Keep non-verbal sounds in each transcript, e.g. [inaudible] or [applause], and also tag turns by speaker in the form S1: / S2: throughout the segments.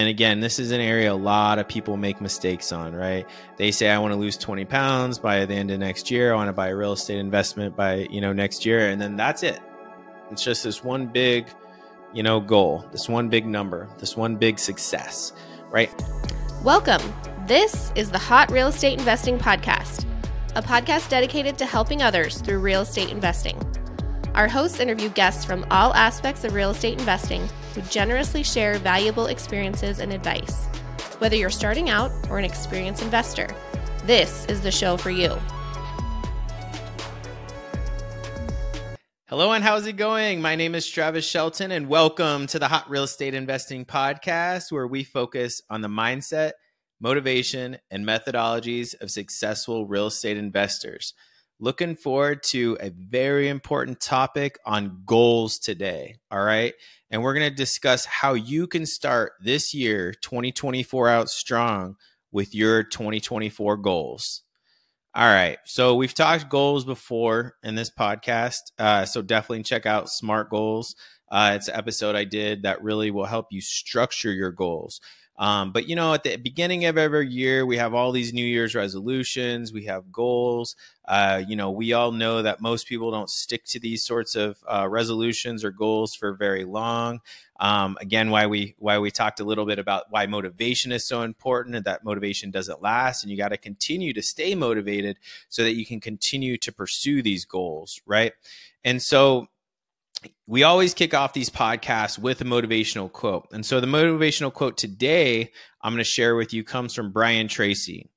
S1: And again, this is an area a lot of people make mistakes on, right? They say, I want to lose 20 pounds by the end of next year. I want to buy a real estate investment by, you know, next year. And then that's it. It's just this one big, you know, goal, this one big number, this one big success, right?
S2: Welcome. This is the Hot Real Estate Investing Podcast, a podcast dedicated to helping others through real estate investing. Our hosts interview guests from all aspects of real estate investing who generously share valuable experiences and advice. Whether you're starting out or an experienced investor, this is the show for you.
S1: Hello, and how's it going? My name is Travis Shelton, and welcome to the Hot Real Estate Investing Podcast, where we focus on the mindset, motivation, and methodologies of successful real estate investors. Looking forward to a very important topic on goals today. All right. And we're going to discuss how you can start this year, 2024, out strong with your 2024 goals. All right. So we've talked goals before in this podcast. Uh, so definitely check out Smart Goals. Uh, it's an episode I did that really will help you structure your goals. Um, but you know, at the beginning of every year, we have all these New Year's resolutions, we have goals. Uh, you know, we all know that most people don't stick to these sorts of uh, resolutions or goals for very long. Um, again, why we why we talked a little bit about why motivation is so important and that motivation doesn't last, and you got to continue to stay motivated so that you can continue to pursue these goals, right? And so we always kick off these podcasts with a motivational quote. And so the motivational quote today I'm going to share with you comes from Brian Tracy.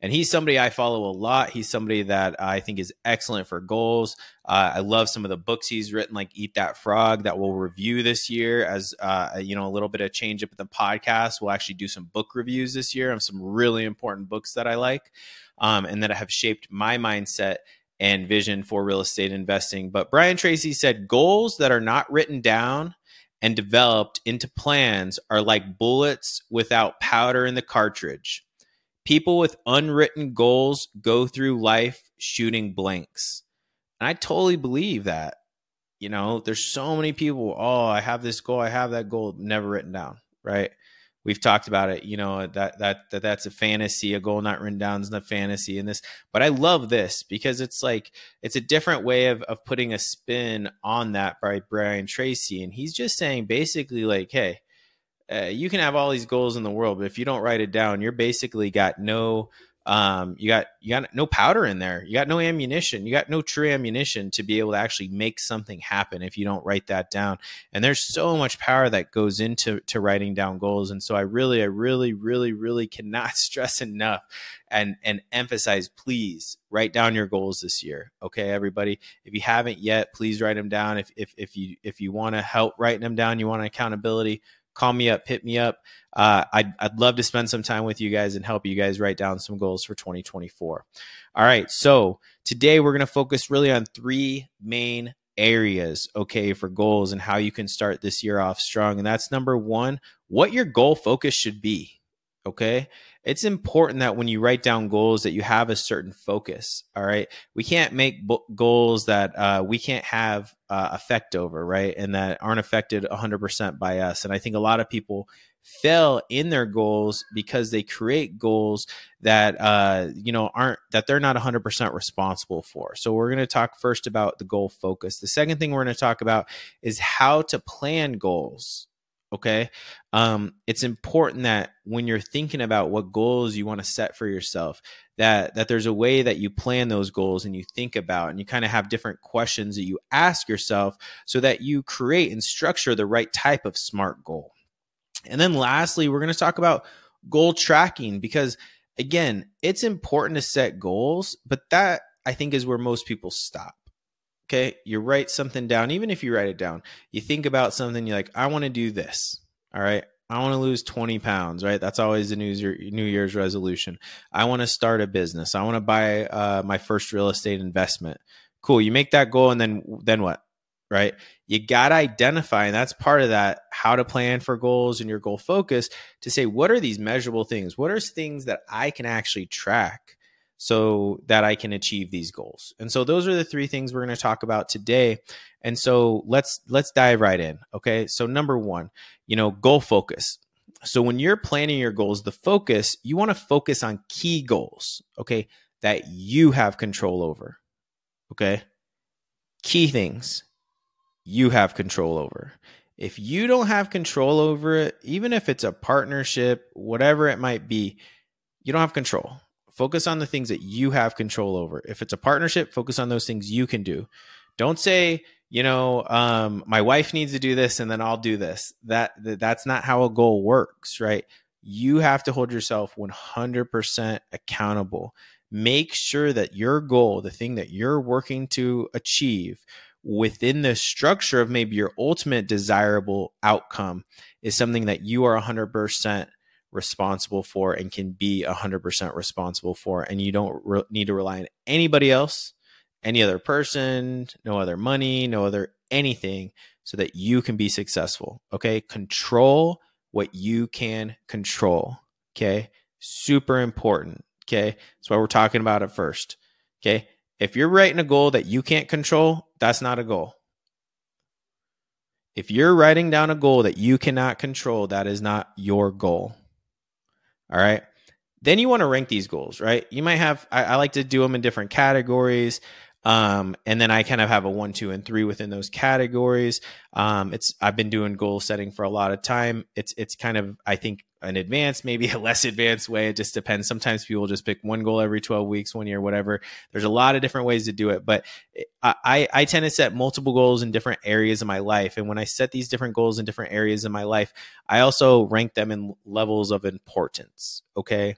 S1: And he's somebody I follow a lot. He's somebody that I think is excellent for goals. Uh, I love some of the books he's written, like Eat That Frog, that we'll review this year as uh, you know a little bit of change up in the podcast. We'll actually do some book reviews this year of some really important books that I like um, and that have shaped my mindset and vision for real estate investing. But Brian Tracy said goals that are not written down and developed into plans are like bullets without powder in the cartridge. People with unwritten goals go through life shooting blanks. And I totally believe that. You know, there's so many people, oh, I have this goal, I have that goal, never written down, right? We've talked about it you know that that, that that's a fantasy a goal not written down is a fantasy in this but i love this because it's like it's a different way of, of putting a spin on that by brian tracy and he's just saying basically like hey uh, you can have all these goals in the world but if you don't write it down you're basically got no um, you got you got no powder in there. You got no ammunition. You got no true ammunition to be able to actually make something happen if you don't write that down. And there's so much power that goes into to writing down goals. And so I really, I really, really, really cannot [laughs] stress enough and and emphasize. Please write down your goals this year. Okay, everybody. If you haven't yet, please write them down. If if if you if you want to help writing them down, you want accountability call me up, hit me up. Uh, I'd, I'd love to spend some time with you guys and help you guys write down some goals for 2024. All right. So today we're going to focus really on three main areas, okay, for goals and how you can start this year off strong. And that's number one, what your goal focus should be. Okay. It's important that when you write down goals that you have a certain focus. All right. We can't make goals that uh, we can't have uh, effect over, right? And that aren't affected 100% by us. And I think a lot of people fail in their goals because they create goals that uh, you know aren't that they're not 100% responsible for so we're going to talk first about the goal focus the second thing we're going to talk about is how to plan goals okay? Um, it's important that when you're thinking about what goals you want to set for yourself that that there's a way that you plan those goals and you think about and you kind of have different questions that you ask yourself so that you create and structure the right type of smart goal. And then lastly we're going to talk about goal tracking because again it's important to set goals but that i think is where most people stop Okay. You write something down, even if you write it down, you think about something, you're like, I want to do this. All right. I want to lose 20 pounds, right? That's always the New, Year, New Year's resolution. I want to start a business. I want to buy uh, my first real estate investment. Cool. You make that goal and then, then what? Right. You got to identify, and that's part of that, how to plan for goals and your goal focus to say, what are these measurable things? What are things that I can actually track? So that I can achieve these goals. And so those are the three things we're going to talk about today. And so let's let's dive right in. Okay? So number 1, you know, goal focus. so when you're planning your goals, the focus, you want to focus on key goals, okay, that you have control over. Okay? Key things you have control over. If you don't have control over it, even if it's a partnership, whatever it might be, you don't have control. Focus on the things that you have control over. If it's a partnership, focus on those things you can do. Don't say, you know, um, my wife needs to do this and then I'll do this. That, that that's not how a goal works, right? You have to hold yourself 100% accountable. Make sure that your goal, the thing that you're working to achieve, within the structure of maybe your ultimate desirable outcome is something that you are 100% responsible for and can be 100% responsible for. And you don't re- need to rely on anybody else any other person no other money no other anything so that you can be successful okay? Control what you can control okay? Super important okay? That's why we're talking about it first okay? If you're writing a goal that you can't control, that's not a goal. If you're writing down a goal that you cannot control, that is not your goal. All right. Then you want to rank these goals, right? You might have, I, I like to do them in different categories. Um, and then I kind of have a one, two, and three within those categories. Um, it's I've been doing goal setting for a lot of time. It's it's kind of I think an advanced, maybe a less advanced way. It just depends. Sometimes people just pick one goal every 12 weeks, one year, whatever. There's a lot of different ways to do it. But I, I tend to set multiple goals in different areas of my life. And when I set these different goals in different areas of my life, I also rank them in levels of importance. Okay.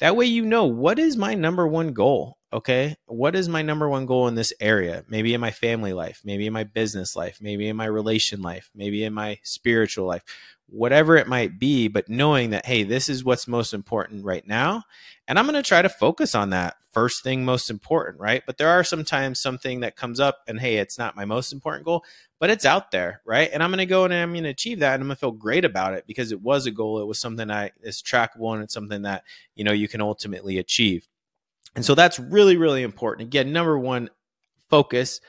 S1: That way, you know what is my number one goal. Okay. What is my number one goal in this area? Maybe in my family life, maybe in my business life, maybe in my relation life, maybe in my spiritual life whatever it might be, but knowing that, hey, this is what's most important right now. And I'm going to try to focus on that first thing, most important, right? But there are sometimes something that comes up and, hey, it's not my most important goal, but it's out there, right? And I'm going to go and I'm going to achieve that and I'm going to feel great about it because it was a goal. It was something that is trackable and it's something that, you know, you can ultimately achieve. And so that's really, really important. Again, number one, focus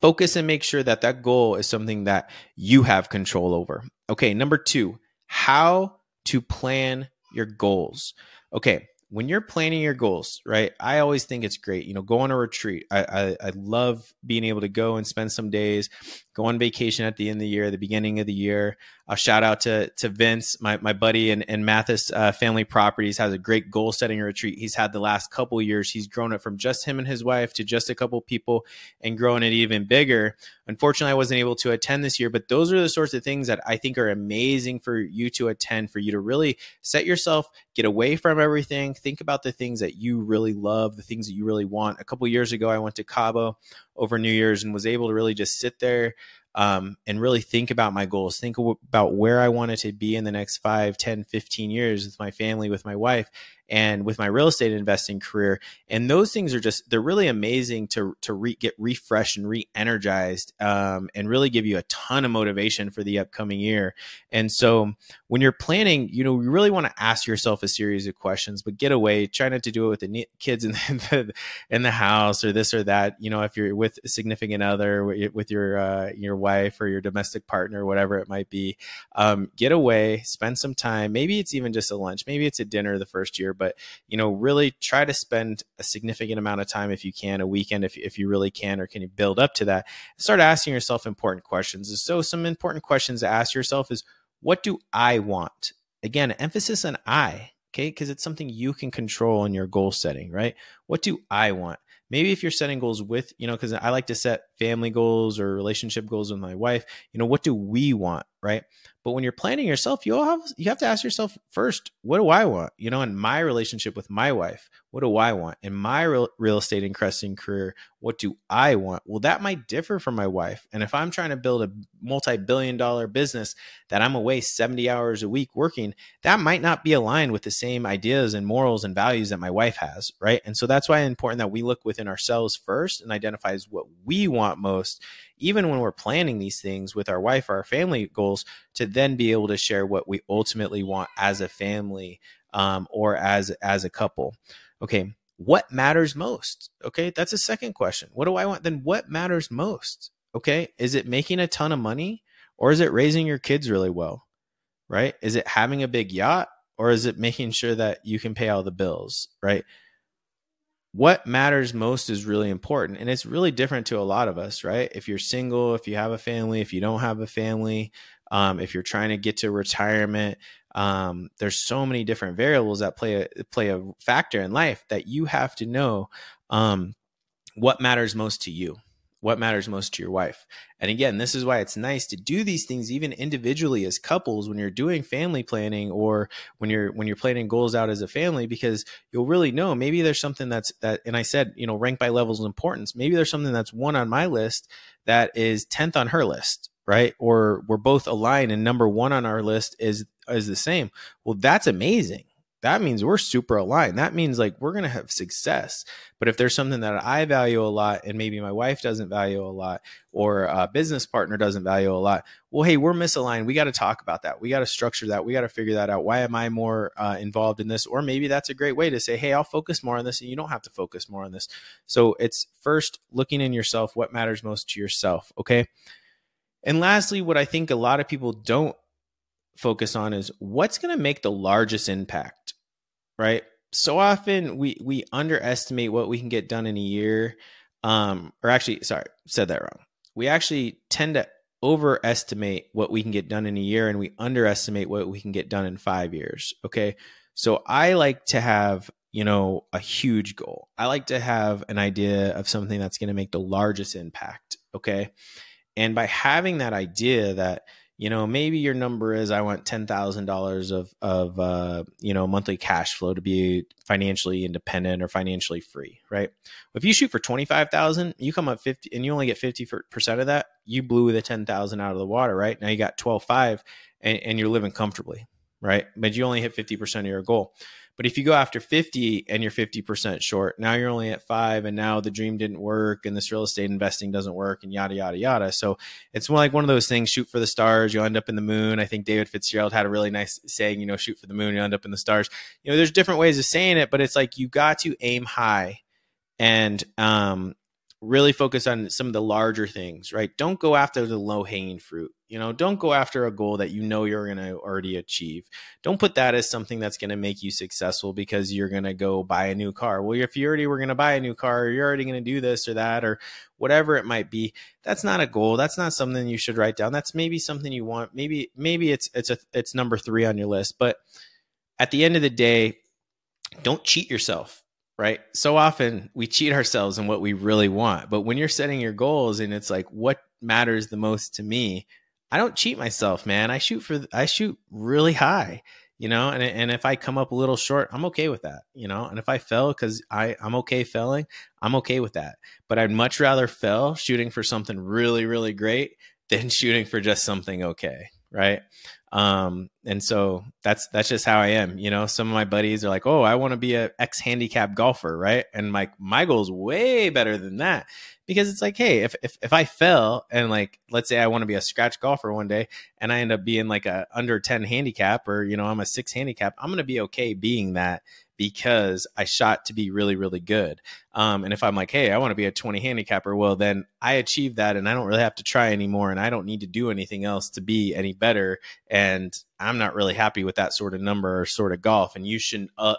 S1: focus and make sure that that goal is something that you have control over. Okay, number two, how to plan your goals. Okay, when you're planning your goals, right? I always think it's great. You know, go on a retreat. I, I, I love being able to go and spend some days, go on vacation at the end of the year, the beginning of the year. I'll shout out to to Vince, my, my buddy, and, and Mathis uh, Family Properties has a great goal setting retreat. He's had the last couple years. He's grown it from just him and his wife to just a couple people and growing it even bigger. Unfortunately, I wasn't able to attend this year, but those are the sorts of things that I think are amazing for you to attend, for you to really set yourself, get away from everything, think about the things that you really love, the things that you really want. A couple years ago, I went to Cabo over New Year's and was able to really just sit there um, and really think about my goals, think about where I wanted to be in the next 5, 10, 15 years with my family, with my wife, and with my real estate investing career. And those things are just, they're really amazing to, to re- get refreshed and re energized um, and really give you a ton of motivation for the upcoming year. And so when you're planning, you know, you really want to ask yourself a series of questions, but get away, try not to do it with the kids [laughs] in the, in the house or this or that. You know, if you're with a significant other, with your, uh, your wife or your domestic partner, whatever it might be, um, get away, spend some time. Maybe it's even just a lunch, maybe it's a dinner the first year but you know, really try to spend a significant amount of time if you can, a weekend if if you really can, or can you build up to that? Start asking yourself important questions. So some important questions to ask yourself is, what do I want? Again, emphasis on I okay? Because it's something you can control in your goal setting right? What do i want? Maybe if you're setting goals with you know because i like to set family goals or relationship goals with my wife you know what do we want right but when you're planning yourself you have you have to ask yourself first what do i want? You know in my relationship with my wife what do i want? In my real, real estate investing career what do i want? Well that might differ from my wife. And if i'm trying to build a multi-billion dollar business that i'm away 70 hours a week working that might not be aligned with the same ideas and morals and values that my wife has right? And so that's why it's important that we look within ourselves first and identifies what we want most even when we're planning these things with our wife or our family goals, to then be able to share what we ultimately want as a family um, or as as a couple. Okay, what matters most? Okay, that's a second question. What do I want? Then what matters most? Okay, is it making a ton of money or is it raising your kids really well? right? Is it having a big yacht or is it making sure that you can pay all the bills, right? What matters most is really important. And it's really different to a lot of us, right? If you're single, if you have a family, if you don't have a family, um, if you're trying to get to retirement, um, there's so many different variables that play a play a factor in life that you have to know um, what matters most to you what matters most to your wife. And again, this is why it's nice to do these things even individually as couples when you're doing family planning or when you're when you're planning goals out as a family because you'll really know maybe there's something that's that and I said, you know, rank by levels of importance. Maybe there's something that's one on my list that is 10th on her list, right? Or we're both aligned and number 1 on our list is is the same. Well, that's amazing that means we're super aligned. That means like we're going to have success. But if there's something that I value a lot and maybe my wife doesn't value a lot or a business partner doesn't value a lot, well, hey, we're misaligned. We got to talk about that. We got to structure that. We got to figure that out. Why am I more uh, involved in this? Or maybe that's a great way to say, hey, I'll focus more on this and you don't have to focus more on this. So it's first looking in yourself, what matters most to yourself. Okay. And lastly, what I think a lot of people don't focus on is what's going to make the largest impact, right? So often we we underestimate what we can get done in a year. Um, or actually, sorry, said that wrong. We actually tend to overestimate what we can get done in a year and we underestimate what we can get done in five years. Okay. So I like to have, you know, a huge goal. I like to have an idea of something that's going to make the largest impact. Okay. And by having that idea that, you know maybe your number is i want $10000 of of uh, you know monthly cash flow to be financially independent or financially free right? If you shoot for 25000 you come up 50 and you only get 50% of that you blew the 10000 out of the water right? Now you got 12.5 and, and you're living comfortably right? But you only hit 50% of your goal but if you go after 50 and you're 50% short, now you're only at five, and now the dream didn't work, and this real estate investing doesn't work, and yada, yada, yada. So it's more like one of those things shoot for the stars, you'll end up in the moon. I think David Fitzgerald had a really nice saying, you know, shoot for the moon, you end up in the stars. You know, there's different ways of saying it, but it's like you got to aim high and um, really focus on some of the larger things, right? Don't go after the low hanging fruit. You know, don't go after a goal that you know you're going to already achieve. Don't put that as something that's going to make you successful because you're going to go buy a new car. Well, if you already were going to buy a new car, you're already going to do this or that or whatever it might be. That's not a goal. That's not something you should write down. That's maybe something you want. Maybe maybe it's it's a it's number 3 on your list, but at the end of the day, don't cheat yourself right? So often we cheat ourselves in what we really want. But when you're setting your goals and it's like, what matters the most to me? I don't cheat myself, man. I shoot for I shoot really high, you know, and and if I come up a little short, I'm okay with that, you know. And if I fell cuz I I'm okay failing, I'm okay with that. But I'd much rather fail shooting for something really really great than [laughs] shooting for just something okay, right? Um, and so that's that's just how I am. You know, some of my buddies are like, "Oh, I want to be a ex handicap golfer," right? And like my goal is way better than that because it's like, hey, if if if I fell and like let's say I want to be a scratch golfer one day and I end up being like a under ten handicap or you know I'm a six handicap, I'm gonna be okay being that because I shot to be really, really good. Um, and if I'm like, hey, I want to be a 20 handicapper, well, then I achieve that and I don't really have to try anymore and I don't need to do anything else to be any better. And I'm not really happy with that sort of number or sort of golf. And you shouldn't uh,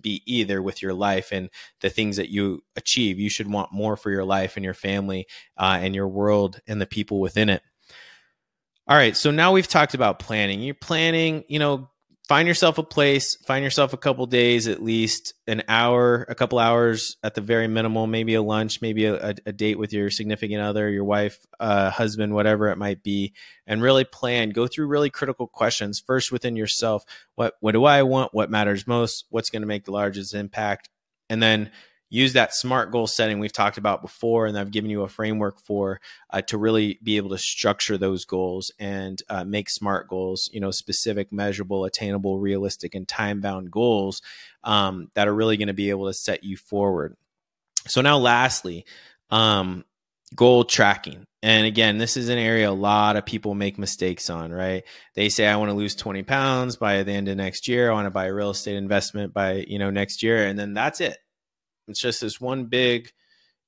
S1: be either with your life and the things that you achieve. You should want more for your life and your family uh, and your world and the people within it. All right, so now we've talked about planning. You're planning, you know, find yourself a place, find yourself a couple days, at least an hour, a couple hours at the very minimal, maybe a lunch, maybe a, a date with your significant other, your wife, uh, husband, whatever it might be, and really plan. Go through really critical questions first within yourself. What what do I want? What matters most? What's going to make the largest impact? And then use that smart goal setting we've talked about before and i've given you a framework for uh, to really be able to structure those goals and uh, make smart goals you know specific measurable attainable realistic and time bound goals um, that are really going to be able to set you forward. So now lastly um, goal tracking. And again this is an area a lot of people make mistakes on right? They say i want to lose 20 pounds by the end of next year. I want to buy a real estate investment by you know next year and then that's it it's just this one big,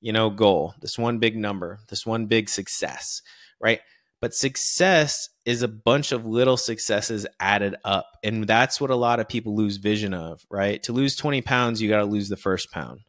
S1: you know, goal, this one big number, this one big success, right? But success is a bunch of little successes added up. And that's what a lot of people lose vision of, right? To lose 20 pounds, you got to lose the first pound,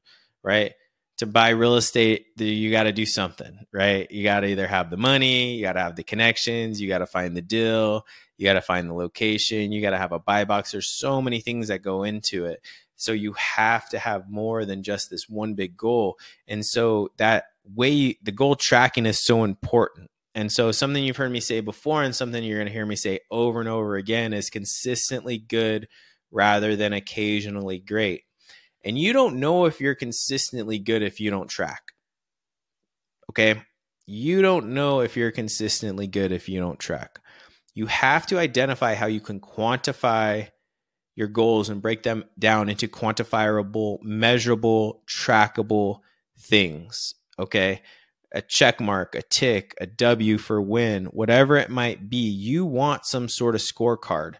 S1: right? To buy real estate, you got to do something, right? You got to either have the money, you got to have the connections, you got to find the deal, you got to find the location, you got to have a buy box. There's so many things that go into it. So you have to have more than just this one big goal. And so that way, the goal tracking is so important. And so something you've heard me say before and something you're going to hear me say over and over again is consistently good rather than occasionally great. And you don't know if you're consistently good if you don't track. Okay? You don't know if you're consistently good if you don't track. You have to identify how you can quantify your goals and break them down into quantifiable, measurable, trackable things. Okay. A check mark, a tick, a W for win, whatever it might be, you want some sort of scorecard.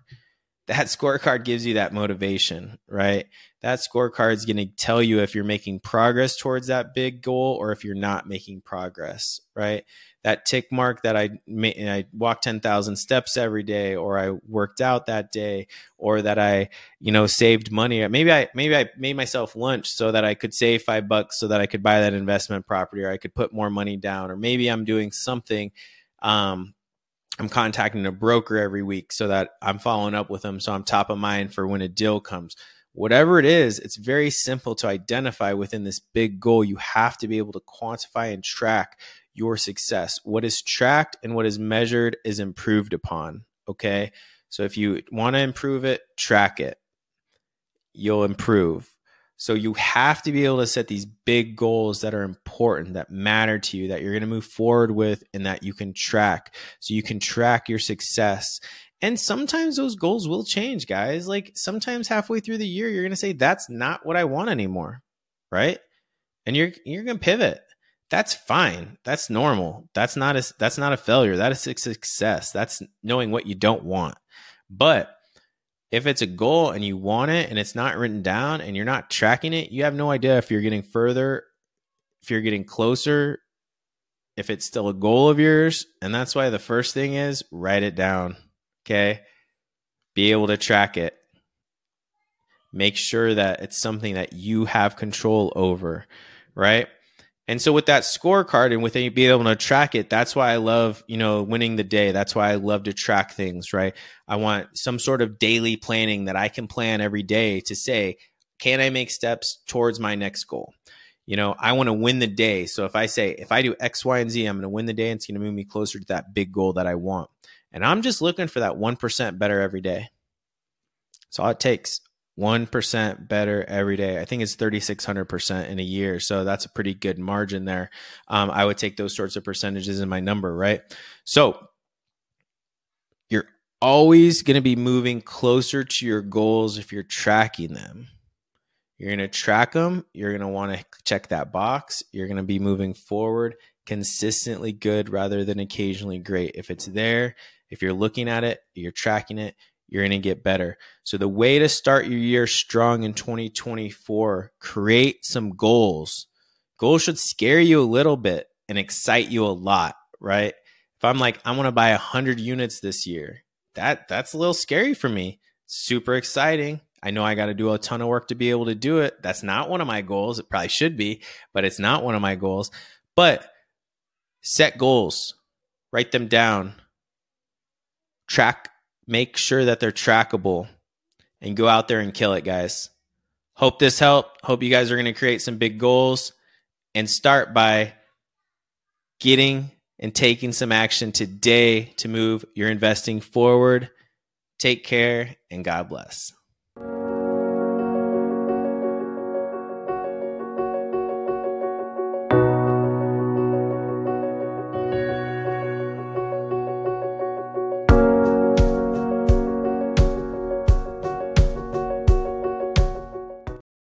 S1: That scorecard gives you that motivation, right? That scorecard is going to tell you if you're making progress towards that big goal or if you're not making progress, right? that tick mark that I made, I walked 10,000 steps every day or I worked out that day or that I, you know, saved money. Maybe I, maybe I made myself lunch so that I could save five bucks so that I could buy that investment property or I could put more money down. Or maybe I'm doing something, um, I'm contacting a broker every week so that I'm following up with them. So I'm top of mind for when a deal comes. Whatever it is, it's very simple to identify within this big goal. You have to be able to quantify and track your success. What is tracked and what is measured is improved upon. Okay. So if you want to improve it, track it. You'll improve. So you have to be able to set these big goals that are important, that matter to you, that you're going to move forward with, and that you can track. So you can track your success. And sometimes those goals will change, guys. Like sometimes halfway through the year, you're going to say, that's not what I want anymore. Right. And you're, you're going to pivot that's fine. That's normal. That's not a that's not a failure. That is a success. That's knowing what you don't want. But if it's a goal and you want it and it's not written down and you're not tracking it, you have no idea if you're getting further, if you're getting closer, if it's still a goal of yours. And that's why the first thing is write it down. Okay? Be able to track it. Make sure that it's something that you have control over, right? And so with that scorecard and with being able to track it, that's why I love, you know, winning the day. That's why I love to track things, right? I want some sort of daily planning that I can plan every day to say, can I make steps towards my next goal? You know, I want to win the day. So if I say, if I do X, Y, and Z, I'm going to win the day and it's going to move me closer to that big goal that I want. And I'm just looking for that 1% better every day. That's all it takes. 1% better every day. I think it's 3,600% in a year. So that's a pretty good margin there. Um, I would take those sorts of percentages in my number, right? So you're always going to be moving closer to your goals if you're tracking them. You're going to track them. You're going to want to check that box. You're going to be moving forward consistently good rather than occasionally great. If it's there, if you're looking at it, you're tracking it, you're going to get better. So, the way to start your year strong in 2024, create some goals. Goals should scare you a little bit and excite you a lot, right? If I'm like, I want to buy 100 units this year, that that's a little scary for me. Super exciting. I know I got to do a ton of work to be able to do it. That's not one of my goals. It probably should be, but it's not one of my goals. But set goals, write them down, track make sure that they're trackable and go out there and kill it, guys. Hope this helped. Hope you guys are going to create some big goals and start by getting and taking some action today to move your investing forward. Take care and God bless.